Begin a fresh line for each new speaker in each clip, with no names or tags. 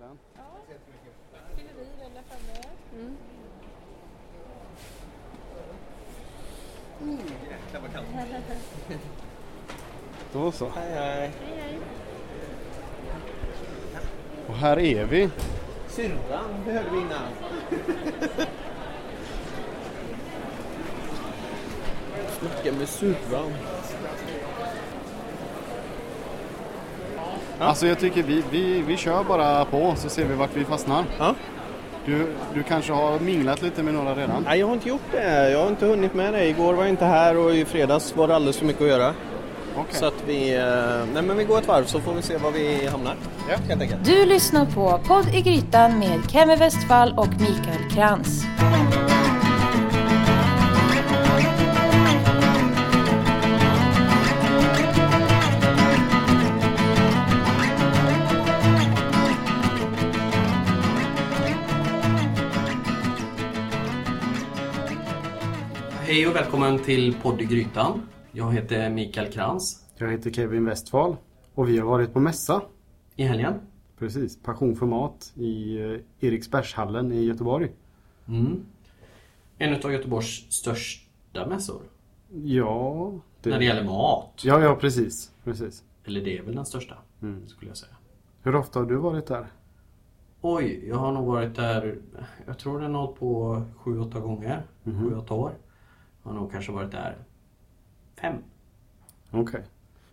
var den.
Fyller framme. Mm.
Jäklar vad kallt.
Då så.
Hej hej.
Hej hej.
Och här är vi.
Syrran behövde vi innan. Snacka med syrran.
Alltså jag tycker vi, vi, vi kör bara på så ser vi vart vi fastnar.
Ja.
Du, du kanske har minglat lite med några redan?
Nej, jag har inte gjort det. Jag har inte hunnit med det. Igår var jag inte här och i fredags var det alldeles för mycket att göra.
Okej.
Så att vi, eh, nej men vi går ett varv så får vi se var vi hamnar.
Ja.
Helt enkelt.
Du lyssnar på Podd i Grytan med Kemi Westfall och Mikael Krantz.
Hej och välkommen till Podd i Grytan. Jag heter Mikael Krantz.
Jag heter Kevin Westfall och vi har varit på mässa.
I helgen.
Precis, Passion för mat i eh, Eriksbergshallen i Göteborg.
Mm. En av Göteborgs största mässor.
Ja, det...
När det gäller mat.
Ja, ja precis. precis.
Eller det är väl den största,
Mm.
skulle jag säga.
Hur ofta har du varit där?
Oj, jag har nog varit där, jag tror den har hållit på sju, åtta gånger. Sju, åtta år. Jag har nog kanske varit där fem.
Okej.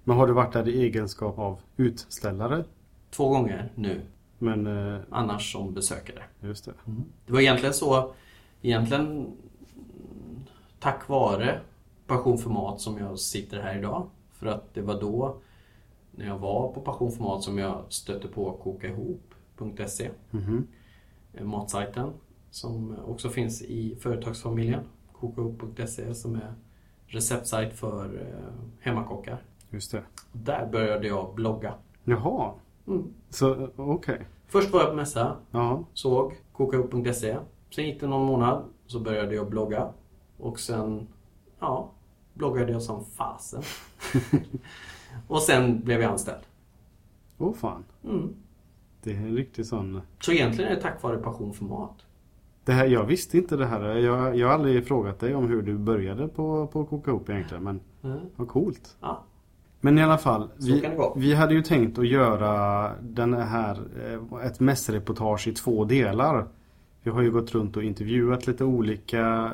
Men har du varit där i egenskap av utställare?
Två gånger nu.
Men, eh,
Annars som besökare.
just det.
Det var egentligen så, egentligen mm, tack vare Passion för mat som jag sitter här idag. För att det var då, när jag var på Passion för mat, som jag stötte på kokaihop.se.
Mhm.
eh, Matsajten som också finns i företagsfamiljen. Kokaihop.se som är receptsajt för eh, hemmakockar.
Just det.
Där började jag blogga.
Jaha.
Mm.
Så, okej.
Först var jag på mässa,
Ja.
såg kokaihop.se. Sen gick det någon månad så började jag blogga. Och sen, ja, bloggade jag som fasen. och sen blev jag anställd.
Åh fan.
Mm.
Det är en riktig sån...
Så egentligen är det tack vare passion för mat.
Det här, jag visste inte det här. Jag, jag har aldrig frågat dig om hur du började på, på Koka ihop egentligen. Men
Mm.
vad coolt.
Ja.
Men i alla fall. Vi, vi hade ju tänkt att göra den här, eh, ett mässreportage i två delar. Vi har ju gått runt och intervjuat lite olika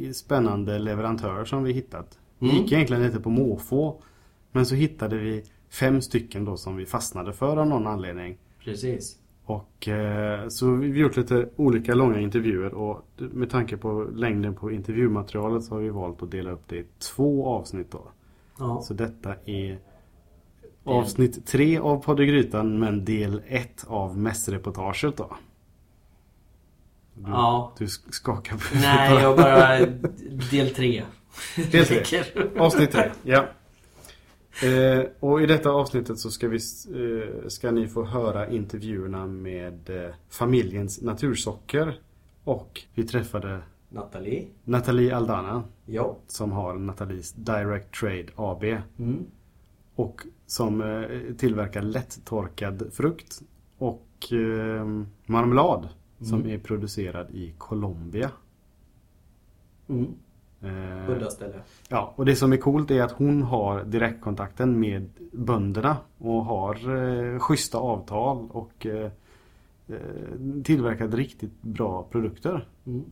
eh, spännande leverantörer som vi hittat. Vi
Mm.
gick egentligen lite på måfå. Men så hittade vi fem stycken då som vi fastnade för av någon anledning.
Precis.
Och eh, så har vi gjort lite olika långa intervjuer och med tanke på längden på intervjumaterialet så har vi valt att dela upp det i två avsnitt då.
Ja.
Så detta är avsnitt tre av Podd i Grytan men del ett av mässreportaget då. Du,
Ja.
du sk- skakar på
Nej, jag bara... Del tre.
Del tre. Avsnitt tre, ja. Eh, och i detta avsnittet så ska, vi, eh, ska ni få höra intervjuerna med eh, familjens natursocker. Och vi träffade
Nathalie.
Nathalie Aldana
Ja.
som har Nathalies Direct Trade AB.
Mm.
Och som eh, tillverkar lättorkad frukt och eh, marmelad som är producerad i Colombia.
Mm.
Eh,
Udda ställe.
Ja, och det som är coolt är att hon har direktkontakten med bönderna och har eh, schyssta avtal och eh, eh, tillverkat riktigt bra produkter.
Mm.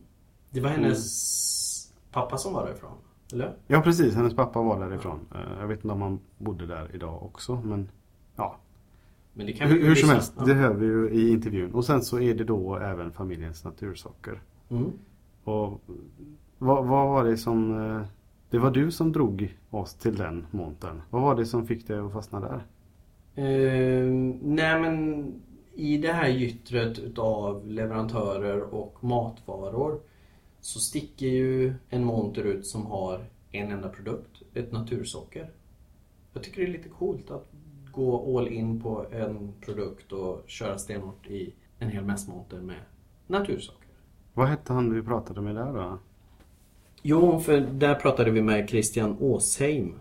Det var hennes pappa som var därifrån. Eller?
Ja precis, hennes pappa var därifrån. Eh, jag vet inte om han bodde där idag också men ja.
Men det kan
Hur, hur som helst, det hör vi ju i intervjun. Och sen så är det då även familjens natursocker.
Mm.
Och vad, vad var det som... eh, Det var du som drog oss till den montern. Vad var det som fick dig att fastna där?
Eh, nej men i det här gyttret utav leverantörer och matvaror så sticker ju en monter ut som har en enda produkt, ett natursocker. Jag tycker det är lite coolt att gå all in på en produkt och köra stenhårt i en hel mässmonter med natursocker.
Vad hette han vi pratade med där då?
Jo, för där pratade vi med Christian Åsheim.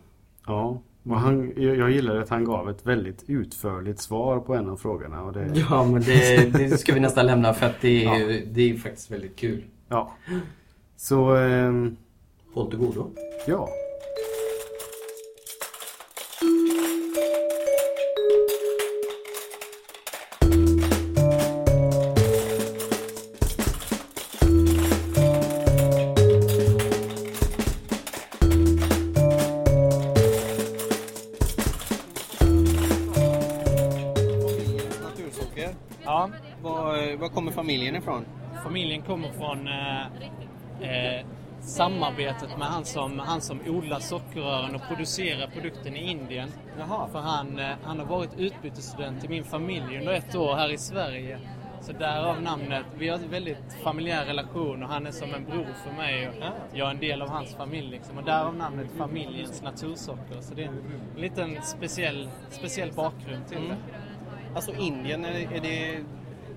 Ja, Och han, jag gillar att han gav ett väldigt utförligt svar på en av frågorna. Och det,
Ja, men det, det ska vi nästan lämna för att det är,
Ja.
det är faktiskt väldigt kul.
ja. Så, ehm,
Håll till godo.
ja.
Ifrån?
familjen kommer från eh, eh, samarbetet med han som, han som odlar sockerrören och producerar produkten i Indien.
Jaha.
För han, eh, han har varit utbytesstudent till min familj under ett år här i Sverige. Så därav namnet. Vi har en väldigt familjär relation och han är som en bror för mig och jag är en del av hans familj. Liksom. Och därav namnet familjens natursocker. Så det är en liten speciell, speciell bakgrund till det.
Alltså Indien, är, är det...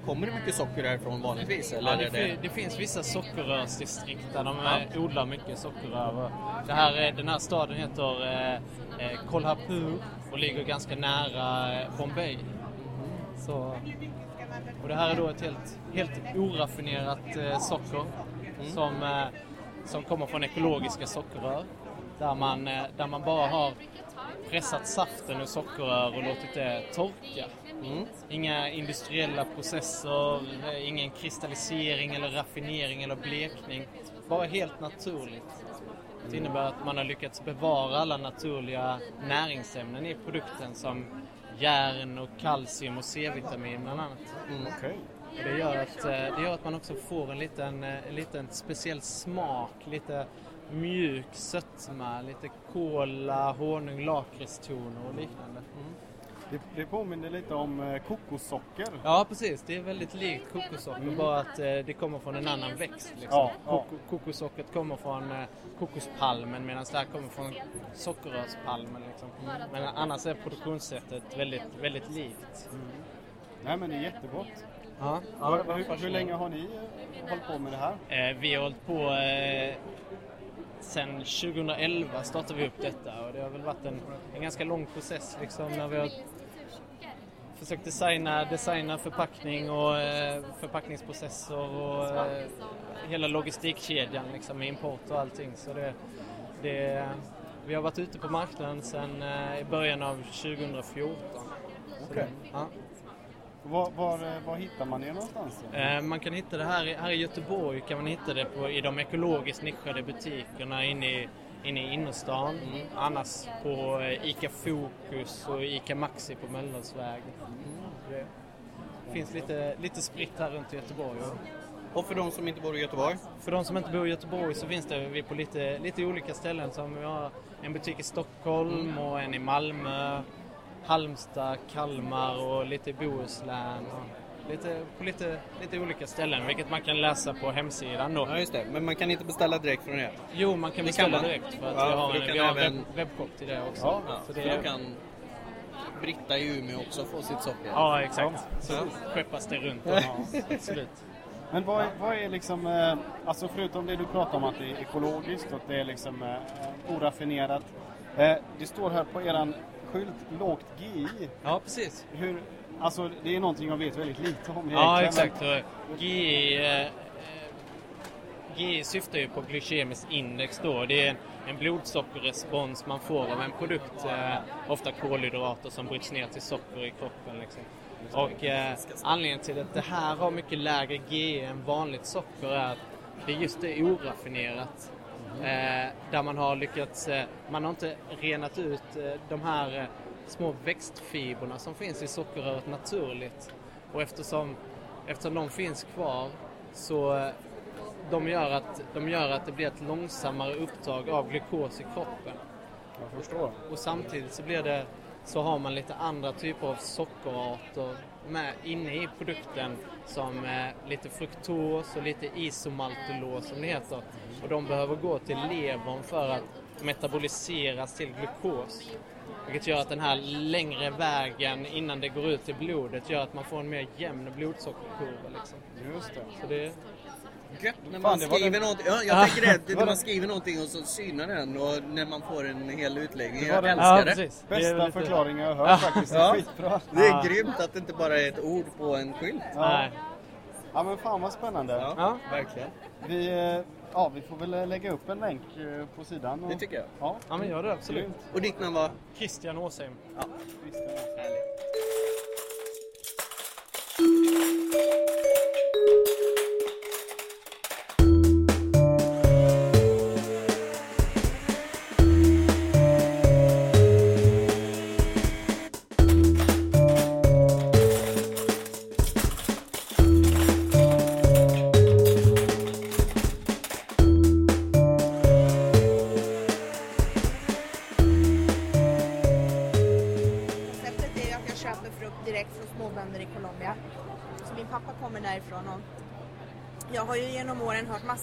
Kommer det mycket socker därifrån vanligtvis? Eller
Ja, det, fi- det finns vissa sockerrörsdistrikt där de eh, odlar mycket sockerrör. Det här, är- den här staden heter eh, eh, Kolhapur och ligger ganska nära eh, Bombay. Så, och det här är då ett helt, helt oraffinerat eh, socker som, eh, som kommer från ekologiska sockerrör. Där man, eh, där man bara har pressat saften ur sockerrör och låtit det torka. Inga industriella processer, eh, ingen kristallisering eller raffinering eller blekning. Bara helt naturligt. Det innebär att man har lyckats bevara alla naturliga näringsämnen i produkten som järn och kalcium och C-vitamin bland annat.
Okej.
Och det, gör att, eh, det gör att man också får en liten, eh, en liten speciell smak, lite mjuk sötma, lite kola, honung, lakritstoner och liknande.
Det, det påminner lite om eh, kokossocker.
Ja precis, det är väldigt likt kokossocker bara att eh, det kommer från en annan växt. Liksom.
Ja, ja.
Koko- kokossockret kommer från eh, kokospalmen medan det här kommer från sockerrörspalmen. Liksom. Men annars är produktionssättet väldigt, väldigt likt.
Nej men det är jättegott.
Ja,
Hur, hur, hur länge har ni eh, hållit på med det här?
Eh, vi har hållit på eh, sen 2011 startade vi upp detta och det har väl varit en, en ganska lång process liksom när vi har försökt designa, designa förpackning och eh, förpackningsprocesser och eh, hela logistikkedjan liksom med import och allting. Så det, det, vi har varit ute på marknaden sedan eh, i början av 2014. Så det- Ja.
Var, var, var hittar man er någonstans?
Man kan hitta det här, i- här i Göteborg kan man hitta det på, i de ekologiskt nischade butikerna inne i, inne i innerstan. Annars på eh, ICA Fokus och ICA Maxi på Mölndalsväg. Det finns lite, lite spritt här runt i Göteborg. Och
för de som inte bor i Göteborg?
för de som inte bor i Göteborg så finns det vi på lite, lite olika ställen. Som vi har en butik i Stockholm och en i Malmö, Halmstad, Kalmar och lite i Bohuslän. Och lite, på lite, lite olika ställen, vilket man kan läsa på hemsidan då.
Ja just det, men man kan inte beställa direkt från er?
Jo, man kan
Det kan
beställa
man.
direkt för att
Ja,
vi har,
för
en,
kan
vi har en
även-
webb, webbshop till det också.
Ja,
så
för
det,
då kan Britta i Umeå också få sitt socker?
ja exakt. Så
Ja.
skeppas det runt. Och, ja, absolut.
Men vad är, vad är liksom, eh, alltså förutom det du pratar om att det är ekologiskt och att det är liksom eh, oraffinerat. Eh, det står här på eran skylt lågt GI.
Ja, precis.
Hur, alltså det är någonting jag vet väldigt lite om
Ja, exakt. GI, eh, eh, GI syftar ju på glykemiskt index då. Det är en, en blodsockerrespons man får av en produkt, eh, ofta kolhydrater som bryts ner till socker i kroppen. Liksom. Och eh, anledningen till att det här har mycket lägre GI än vanligt socker är att det just är oraffinerat. Eh, där man har lyckats, eh, man har inte renat ut eh, de här eh, små växtfibrerna som finns i sockerröret naturligt. Och eftersom, eftersom de finns kvar så eh, de gör, att, de gör att det blir ett långsammare upptag av glukos i kroppen.
Jag förstår.
Och samtidigt så blir det så har man lite andra typer av sockerarter med inne i produkten som eh, lite fruktos och lite isomaltullos som det heter. Och de behöver gå till levern för att metaboliseras till glukos. Vilket gör att den här längre vägen innan det går ut i blodet gör att man får en mer jämn blodsockerkurva. Liksom.
Just det.
Så det,
Gött när
Fan,
man
det var
skriver
den-
någonting. Ja, jag tänker det.
Det
När man skriver någonting och så synar den och när man får en hel utläggning.
Det
Jag
den-
älskar
Ja,
det.
Det
Bästa
lite-
förklaringen jag har hört faktiskt. Det är
Ja.
skitbra.
Det är
Ja.
grymt att det inte bara är ett ord på en skylt.
Nej.
Ja men fan vad spännande.
Ja,
Ja.
verkligen.
Vi, eh, ja, vi får väl lägga upp en länk eh, på sidan. Och,
Det tycker jag.
Ja,
Ja, men gör det absolut.
grymt.
Och ditt namn var?
Christian Åsheim.
Ja, härligt.
Konceptet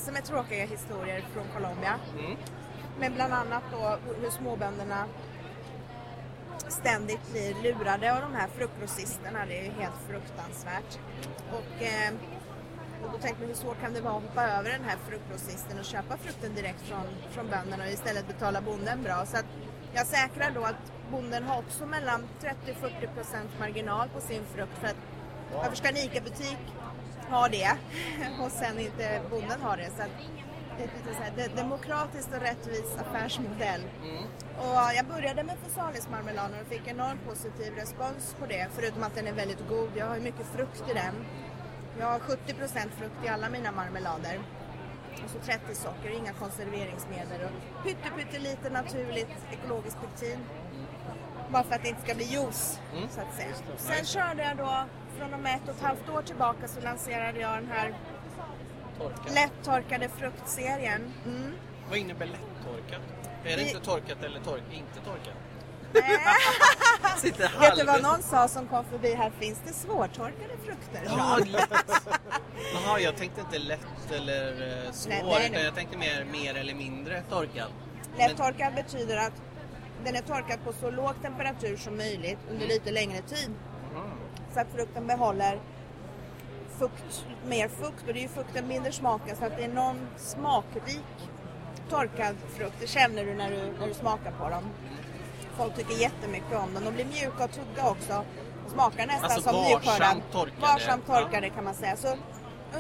massor med tråkiga historier från Colombia. Men bland annat då hur småbönderna ständigt blir lurade av de här fruktgrossisterna. Det är ju helt fruktansvärt. Och, eh, och då tänkte jag hur svårt kan det vara att hoppa över den här fruktgrossisten och köpa frukten direkt från, från bönderna och istället betala bonden bra. Så att jag säkrar då att bonden har också mellan 30-40% marginal på sin frukt. För att varför ska en ICA-butik ha det och sen inte bonden ha det? Så det är lite så här, det- demokratiskt och rättvis affärsmodell. Och jag började med fasanismarmeladen och fick enormt positiv respons på det. Förutom att den är väldigt god. Jag har mycket frukt i den. Jag har 70% frukt i alla mina marmelader. Och så 30 socker, inga konserveringsmedel och pytte, pyttelite naturligt ekologiskt pektin. Bara för att det inte ska bli juice, så att säga. Sen körde jag då, från och med ett och ett halvt år tillbaka så lanserade jag den här
Torkat.
lättorkade fruktserien. Mm.
Vad innebär lättorkat? Är det
Det-
inte torkat eller tork, inte torkat? Sitter
Vet du vad någon sa som kom förbi här? Finns det svårtorkade frukter?
Ja, lätt. Jaha, jag tänkte inte lätt eller eh, svår,
Nej, nej, nej.
jag tänkte mer, mer eller mindre torkad.
Lättorkad betyder att den är torkad på så låg temperatur som möjligt under lite längre tid. Så att frukten behåller fukt, mer fukt och det är ju frukten binder smaken så att det är någon smakrik torkad frukt. Det känner du när du, när du smakar på dem. Folk tycker jättemycket om dem. De blir mjuka och tugga också. Och smakar nästan
Alltså
som nyskördad.
torkade.
Varsamt torkade kan man säga. Så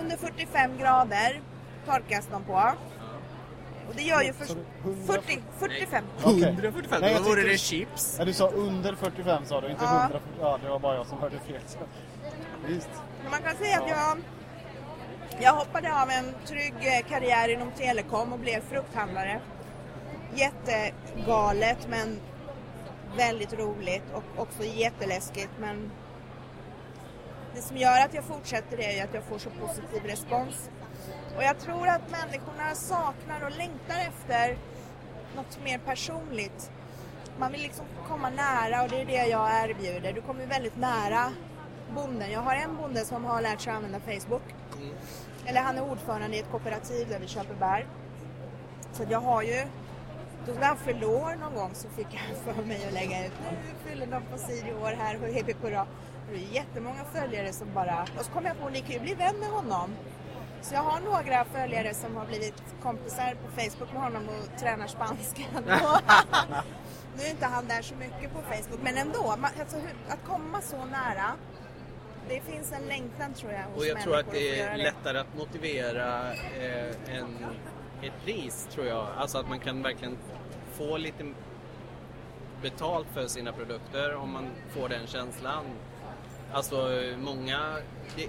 under 45 grader torkas de på. Och det gör ju för
Så 100
40, 45.
Okej.
145,
Nej, jag
då vore
tyckte-
det chips.
Ja, du sa under 45 sa du, inte
Ja.
100. Ja, det var bara jag som hörde fel. Så. Visst.
Men Man kan säga att jag, jag hoppade av en trygg eh, karriär inom telekom och blev frukthandlare. Jättegalet men väldigt roligt och också jätteläskigt men det som gör att jag fortsätter är ju att jag får så positiv respons. Och jag tror att människorna saknar och längtar efter något mer personligt. Man vill liksom komma nära och det är det jag erbjuder. Du kommer väldigt nära bonden. Jag har en bonde som har lärt sig använda Facebook. Eller han är ordförande i ett kooperativ där vi köper bär. Så jag har ju, då när han fyllde år någon gång så fick jag för mig att lägga ut, nu fyller de på Siri år här och hipp hurra. Och Det är jättemånga följare som bara, och så kom jag på att ni kan ju bli vän med honom. Så jag har några följare som har blivit kompisar på Facebook med honom och tränar spanska. nu är inte han där så mycket på Facebook men ändå, alltså, att komma så nära. Det finns en längtan tror jag hos
Och jag tror att det är lättare att motivera eh, en, ett pris tror jag. Alltså att man kan verkligen få lite betalt för sina produkter om man får den känslan. Alltså många,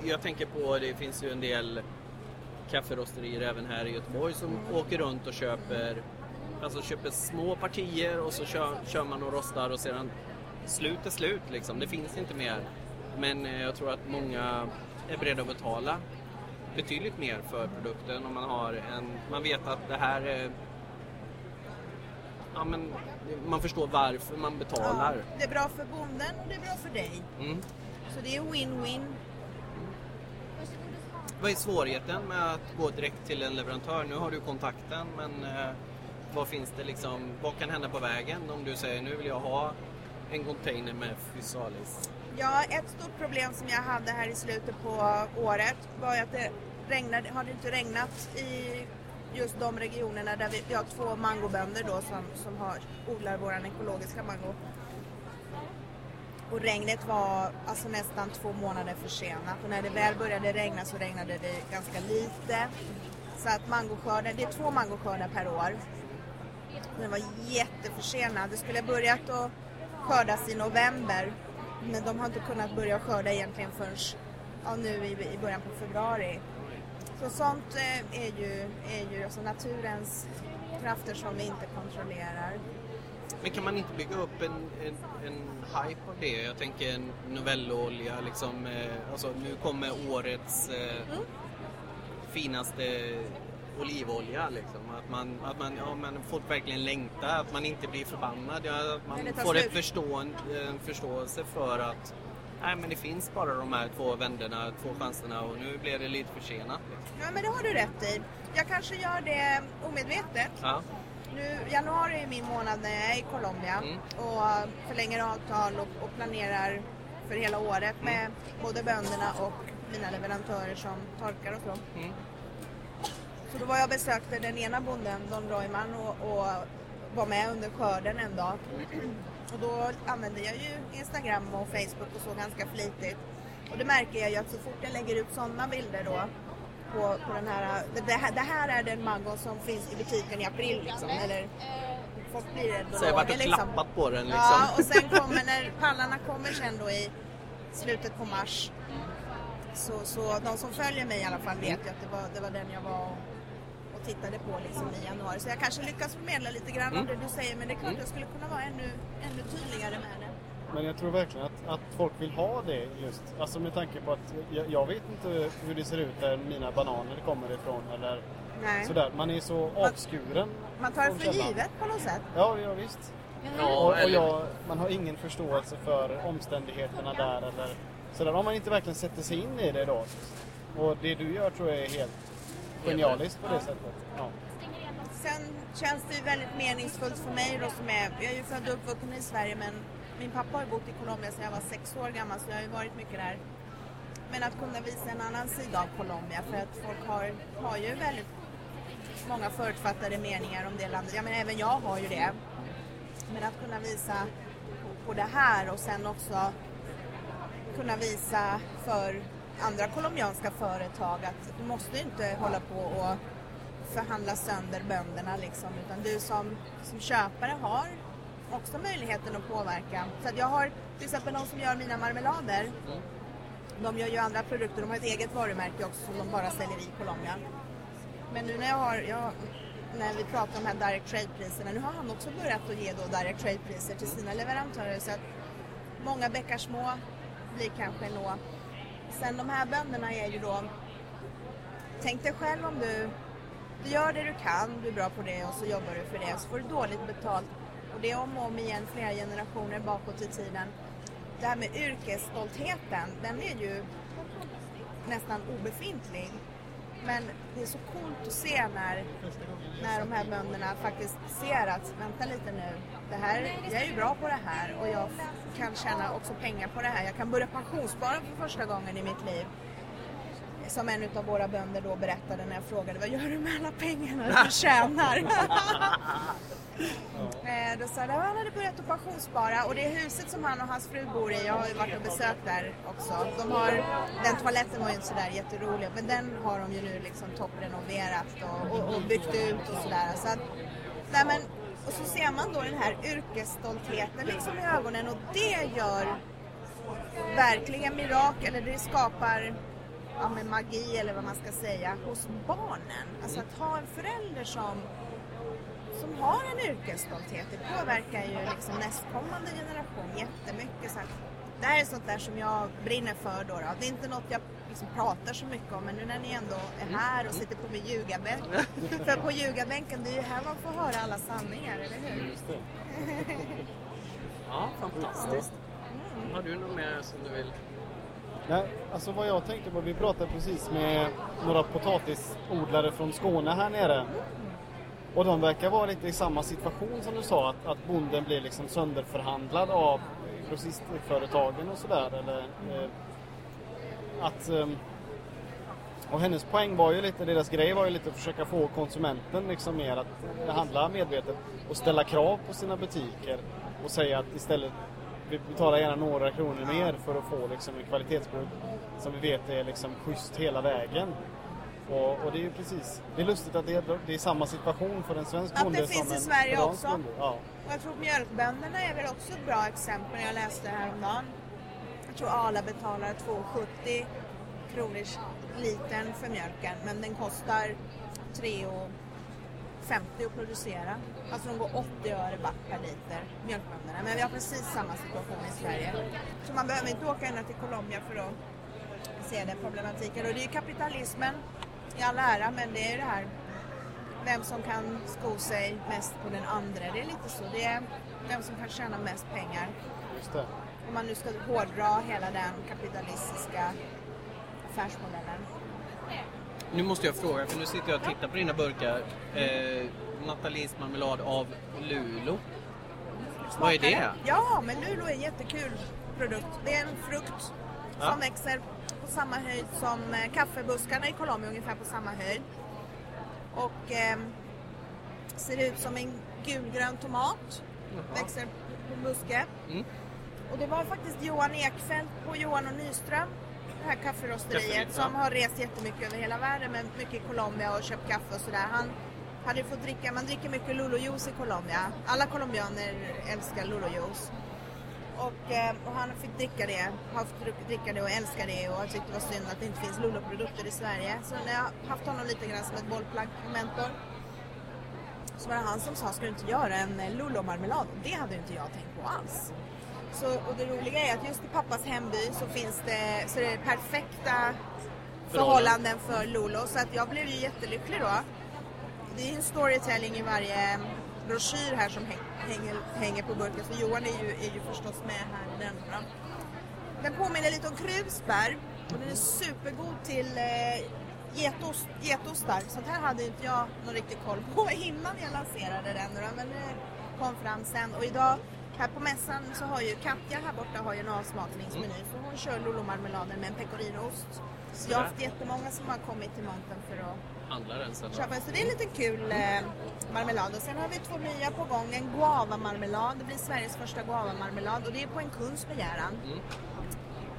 jag tänker på det finns ju en del kafferosterier även här i Göteborg som åker runt och köper Alltså köper små partier och så kör, kör man och rostar och sedan slut är slut liksom. Det finns inte mer. Men eh, jag tror att många är beredda att betala betydligt mer för produkten om man har en, man vet att det här är Ja men man förstår varför man betalar.
Ja, det är bra för bonden och det är bra för dig.
Mm.
Så det är win-win.
Vad är svårigheten med att gå direkt till en leverantör? Nu har du kontakten men eh, vad finns det liksom, vad kan hända på vägen om du säger nu vill jag ha en container med Fysalis?
Ja, ett stort problem som jag hade här i slutet på året var ju att det regnade, har det inte regnat i just de regionerna där vi, vi har två mangobönder då som, som har, odlar vår ekologiska mango. Och regnet var alltså nästan två månader försenat och när det väl började regna så regnade det ganska lite. Så att mangoskörden, det är två mangoskördar per år. Den var jätteförsenad. Det skulle ha börjat att skördas i november men de har inte kunnat börja skörda egentligen förrän ja, nu i, i början på februari. Så sånt eh, är ju, är ju alltså naturens krafter som vi inte kontrollerar.
Men kan man inte bygga upp en, en, en hype av det? Jag tänker en Novello-olja liksom. Eh, alltså nu kommer årets eh,
Mm.
finaste olivolja liksom. Att man, att man, ja men folk verkligen längtar, att man inte blir förbannad. Ja, att man får ett
slut.
förståen, en förståelse för att nej men det finns bara de här två vänderna, två chanserna och nu blir det lite försenat. Liksom.
Ja men det har du rätt i. Jag kanske gör det omedvetet.
Ja.
Nu, januari är min månad när jag är i Colombia
Mm.
och förlänger avtal och, och planerar för hela året med både bönderna och mina leverantörer som torkar och så.
Mm.
Så då var jag besökte den ena bonden, Don Royman, och, och var med under skörden en dag. Och då använder jag ju Instagram och Facebook och så ganska flitigt. Och det märker jag ju att så fort jag lägger ut sådana bilder då på, på den här, det, här, det här är den mangon som finns i butiken i april liksom, eller folk blir rädda
Så jag har varit och
liksom.
klappat på den liksom.
Ja, och sen kommer när pallarna kommer sen då i slutet på mars. Så, så de som följer mig i alla fall vet ju att det var, det var den jag var och, och tittade på liksom i januari. Så jag kanske lyckas förmedla lite grann av det du säger men det är klart jag skulle kunna vara ännu, ännu tydligare med det.
Men jag tror verkligen att, att folk vill ha det just. Alltså med tanke på att jag, jag vet inte hur det ser ut där mina bananer kommer ifrån eller
Nej.
sådär. Man är så avskuren.
Man tar det för
källan.
givet på något sätt.
Ja, ja visst.
Ja,
och, och jag, man har ingen förståelse för omständigheterna där eller sådär. Om man inte verkligen sätter sig in i det då. Och det du gör tror jag är helt genialiskt på det sättet. Ja.
Sen känns det ju väldigt meningsfullt för mig då som är, jag är ju född och uppvuxen i Sverige men min pappa har bott i Colombia sedan jag var sex år gammal så jag har ju varit mycket där. Men att kunna visa en annan sida av Colombia för att folk har, har ju väldigt många förutfattade meningar om det landet. Ja men även jag har ju det. Men att kunna visa på, på det här och sen också kunna visa för andra colombianska företag att du måste ju inte hålla på och förhandla sönder bönderna liksom utan du som, som köpare har också möjligheten att påverka. Så att jag har till exempel de som gör mina marmelader de gör ju andra produkter, de har ett eget varumärke också som de bara säljer i Colombia. Men nu när jag har, jag, när vi pratar om de här direct trade-priserna, nu har han också börjat att ge då direct trade-priser till sina leverantörer så att många bäckar små blir kanske en å. Sen de här bönderna är ju då, tänk dig själv om du, du gör det du kan, du är bra på det och så jobbar du för det så får du dåligt betalt. Och det är om och om igen flera generationer bakåt i tiden. Det här med yrkesstoltheten, den är ju nästan obefintlig. Men det är så coolt att se när, när de här bönderna faktiskt ser att vänta lite nu, det här, jag är ju bra på det här och jag kan tjäna också pengar på det här. Jag kan börja pensionsspara för första gången i mitt liv. Som en av våra bönder då berättade när jag frågade vad gör du med alla pengarna du tjänar? Eh, Då sa jag att han hade börjat att pensionsspara och det huset som han och hans fru bor i, jag har ju varit och besökt där också. De har, den toaletten var ju inte sådär jätterolig men den har de ju nu liksom topprenoverat och, och, och byggt ut och sådär. Så att, nej men, och så ser man då den här yrkesstoltheten liksom i ögonen och det gör verkligen mirakel, eller det skapar ja, men magi eller vad man ska säga hos barnen. Alltså att ha en förälder som som har en yrkesstolthet, det påverkar ju liksom nästkommande generation jättemycket. Så att det här är sånt där som jag brinner för då. då. Det är inte något jag liksom pratar så mycket om, men nu när ni ändå är här och sitter på min ljugarbänk. för på ljugarbänken, det är ju här man får höra alla sanningar, eller hur?
Just det.
Ja, fantastiskt. Har du något mer som du vill?
Nej, alltså vad jag tänkte på, vi pratade precis med några potatisodlare från Skåne här nere. Och de verkar vara lite i samma situation som du sa, att, att bonden blir liksom sönderförhandlad av grossistföretagen och sådär. Eller, eh, att, eh, Och hennes poäng var ju lite, deras grej var ju lite att försöka få konsumenten liksom mer att handla medvetet och ställa krav på sina butiker och säga att istället vi betalar gärna några kronor mer för att få liksom en kvalitetsprodukt som vi vet är liksom schysst hela vägen. Och, och, det är ju precis, det är lustigt att det är, det är samma situation för en svensk
att
bonde
det finns
som
i
en
Sverige också.
Ja.
Och jag tror mjölkbönderna är väl också ett bra exempel. Jag läste häromdagen. Jag tror Arla betalar 2,70 kronor litern för mjölken men den kostar 3,50 att producera. Alltså de går 80 öre back per liter, mjölkbönderna. Men vi har precis samma situation i Sverige. Så man behöver inte åka ända till Colombia för att se den problematiken. Och det är ju kapitalismen i all ära men det är det här vem som kan sko sig mest på den andra. Det är lite så. Det är vem som kan tjäna mest pengar.
Just det.
Om man nu ska hårdra hela den kapitalistiska affärsmodellen.
Nu måste jag fråga, för nu sitter jag och tittar på dina burkar. Eh, Nathalies marmelad av Lulo. Vad är det?
Ja, men Lulo är en jättekul produkt. Det är en frukt
Ja.
som växer på samma höjd som eh, kaffebuskarna i Colombia, ungefär på samma höjd. Och eh, ser ut som en gulgrön tomat. Växer på buske.
Mm.
Och det var faktiskt Johan Ekfeldt på Johan och Nyström, det här kafferosteriet, som har rest jättemycket över hela världen, men mycket i Colombia och köpt kaffe och sådär. Han hade fått dricka, man dricker mycket Lulo-juice i Colombia. Alla colombianer älskar Lulo-juice. Och, eh, och han fick dricka det, har fått dricka det och älskar det och tyckte det var synd att det inte finns Lulo-produkter i Sverige. Så när jag har haft honom lite grann som ett bollplagg och mentor så var det han som sa, ska du inte göra en eh, Lulo-marmelad? Och Det hade inte jag tänkt på alls. Så, och det roliga är att just i pappas hemby så finns det, så är det perfekta förhållanden för Lulo. Så att jag blev ju jättelycklig då. Det är ju en storytelling i varje broschyr här som häng- hänger, hänger på burken. Så Johan är ju, är ju förstås med här i den. Då. Den påminner lite om krusbär och den är supergod till eh, getost, getostar. Sånt här hade inte jag någon riktig koll på innan jag lanserade den. Men det kom fram sen. Och idag här på mässan så har ju Katja här borta har ju en avsmakningsmeny. Så hon kör Lolo-marmeladen med en pecorinoost. Så jag har haft jättemånga som har kommit till monten för att
Handlar den sen
köpa. Så det är en liten kul eh, marmelad. Och sen har vi två nya på gång. En guava-marmelad. Det blir Sveriges första guava-marmelad och det är på en kunds begäran.
Mm.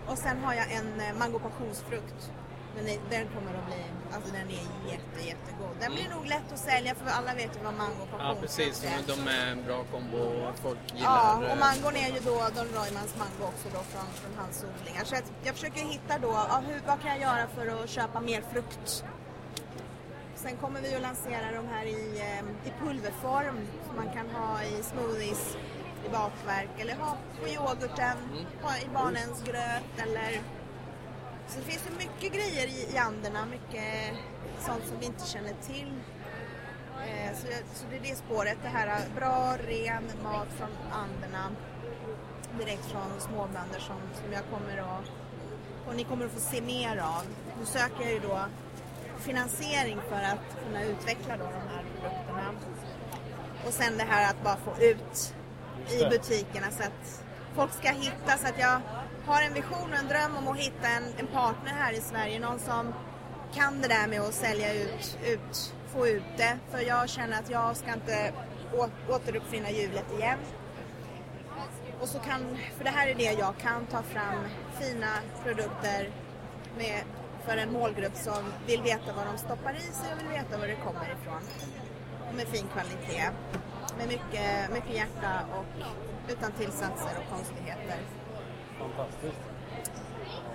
Och sen har jag en eh, mango passionsfrukt. Är, den kommer att bli, alltså den är jätte, jättegod. Den blir nog lätt att sälja för alla vet ju vad mango
Ja
passionsfrukt
precis,
är.
de, är en bra kombo och folk gillar
Ja,
eh,
och mangon är ju då Don Roymans mango också då från, från hans odlingar. Så jag, jag försöker hitta då, ja, hur, vad kan jag göra för att köpa mer frukt? Sen kommer vi att lansera de här i, eh, i pulverform som man kan ha i smoothies, i bakverk eller ha på yoghurten, ha i barnens gröt eller... Så det finns ju mycket grejer i, i Anderna, mycket sånt som vi inte känner till. Eh, Så, så det är det spåret, det här bra, ren mat från Anderna. Direkt från småbönder som, som jag kommer att, och ni kommer att få se mer av. Nu söker jag ju då finansiering för att kunna utveckla då de här produkterna. Och sen det här att bara få ut i butikerna så att folk ska hitta, så att jag har en vision och en dröm om att hitta en, en partner här i Sverige, någon som kan det där med att sälja ut, ut, få ut det. För jag känner att jag ska inte å, återuppfinna hjulet igen. Och så kan, för det här är det jag kan, ta fram fina produkter med, för en målgrupp som vill veta vad de stoppar i sig och vill veta var det kommer ifrån. Och med fin kvalitet. Med mycket, mycket hjärta och utan tillsatser och konstigheter.
Fantastiskt.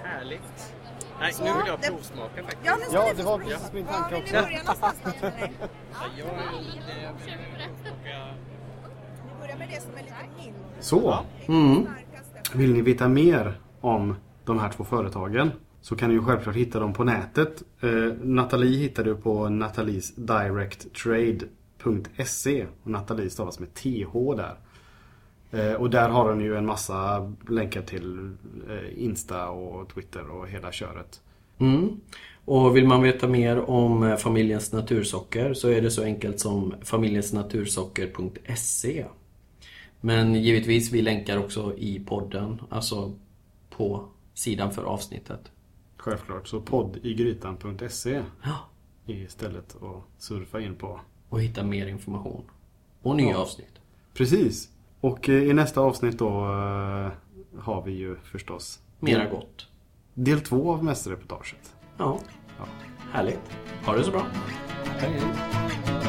Härligt. Nej,
Så,
nu vill jag
det-
provsmaka faktiskt.
Ja,
Ja, det var precis min
Var
tanke
vill
också.
ni börja någonstans då, tror ni?
Ja, jag vill provsmaka
Vi börjar med det som är lite mild.
Så,
Mm.
Vill ni veta mer om de här två företagen så kan ni ju självklart hitta dem på nätet. Eh, Nathalie hittar du på nataliesdirecttrade.se och Nathalie stavas med TH där. Eh, och där har den ju en massa länkar till eh, Insta och Twitter och hela köret.
Mm. Och vill man veta mer om eh, familjens natursocker så är det så enkelt som familjensnatursocker.se Men givetvis, vi länkar också i podden, alltså på sidan för avsnittet.
Självklart. Så poddigrytan.se
Ja.
istället att surfa in på.
Och hitta mer information. Och nya
Ja.
avsnitt.
Precis. Och eh, i nästa avsnitt då eh, har vi ju förstås
Mera gott.
del två av mästerreportaget.
Ja.
Ja.
Härligt. Ha det så bra.
Hej hej.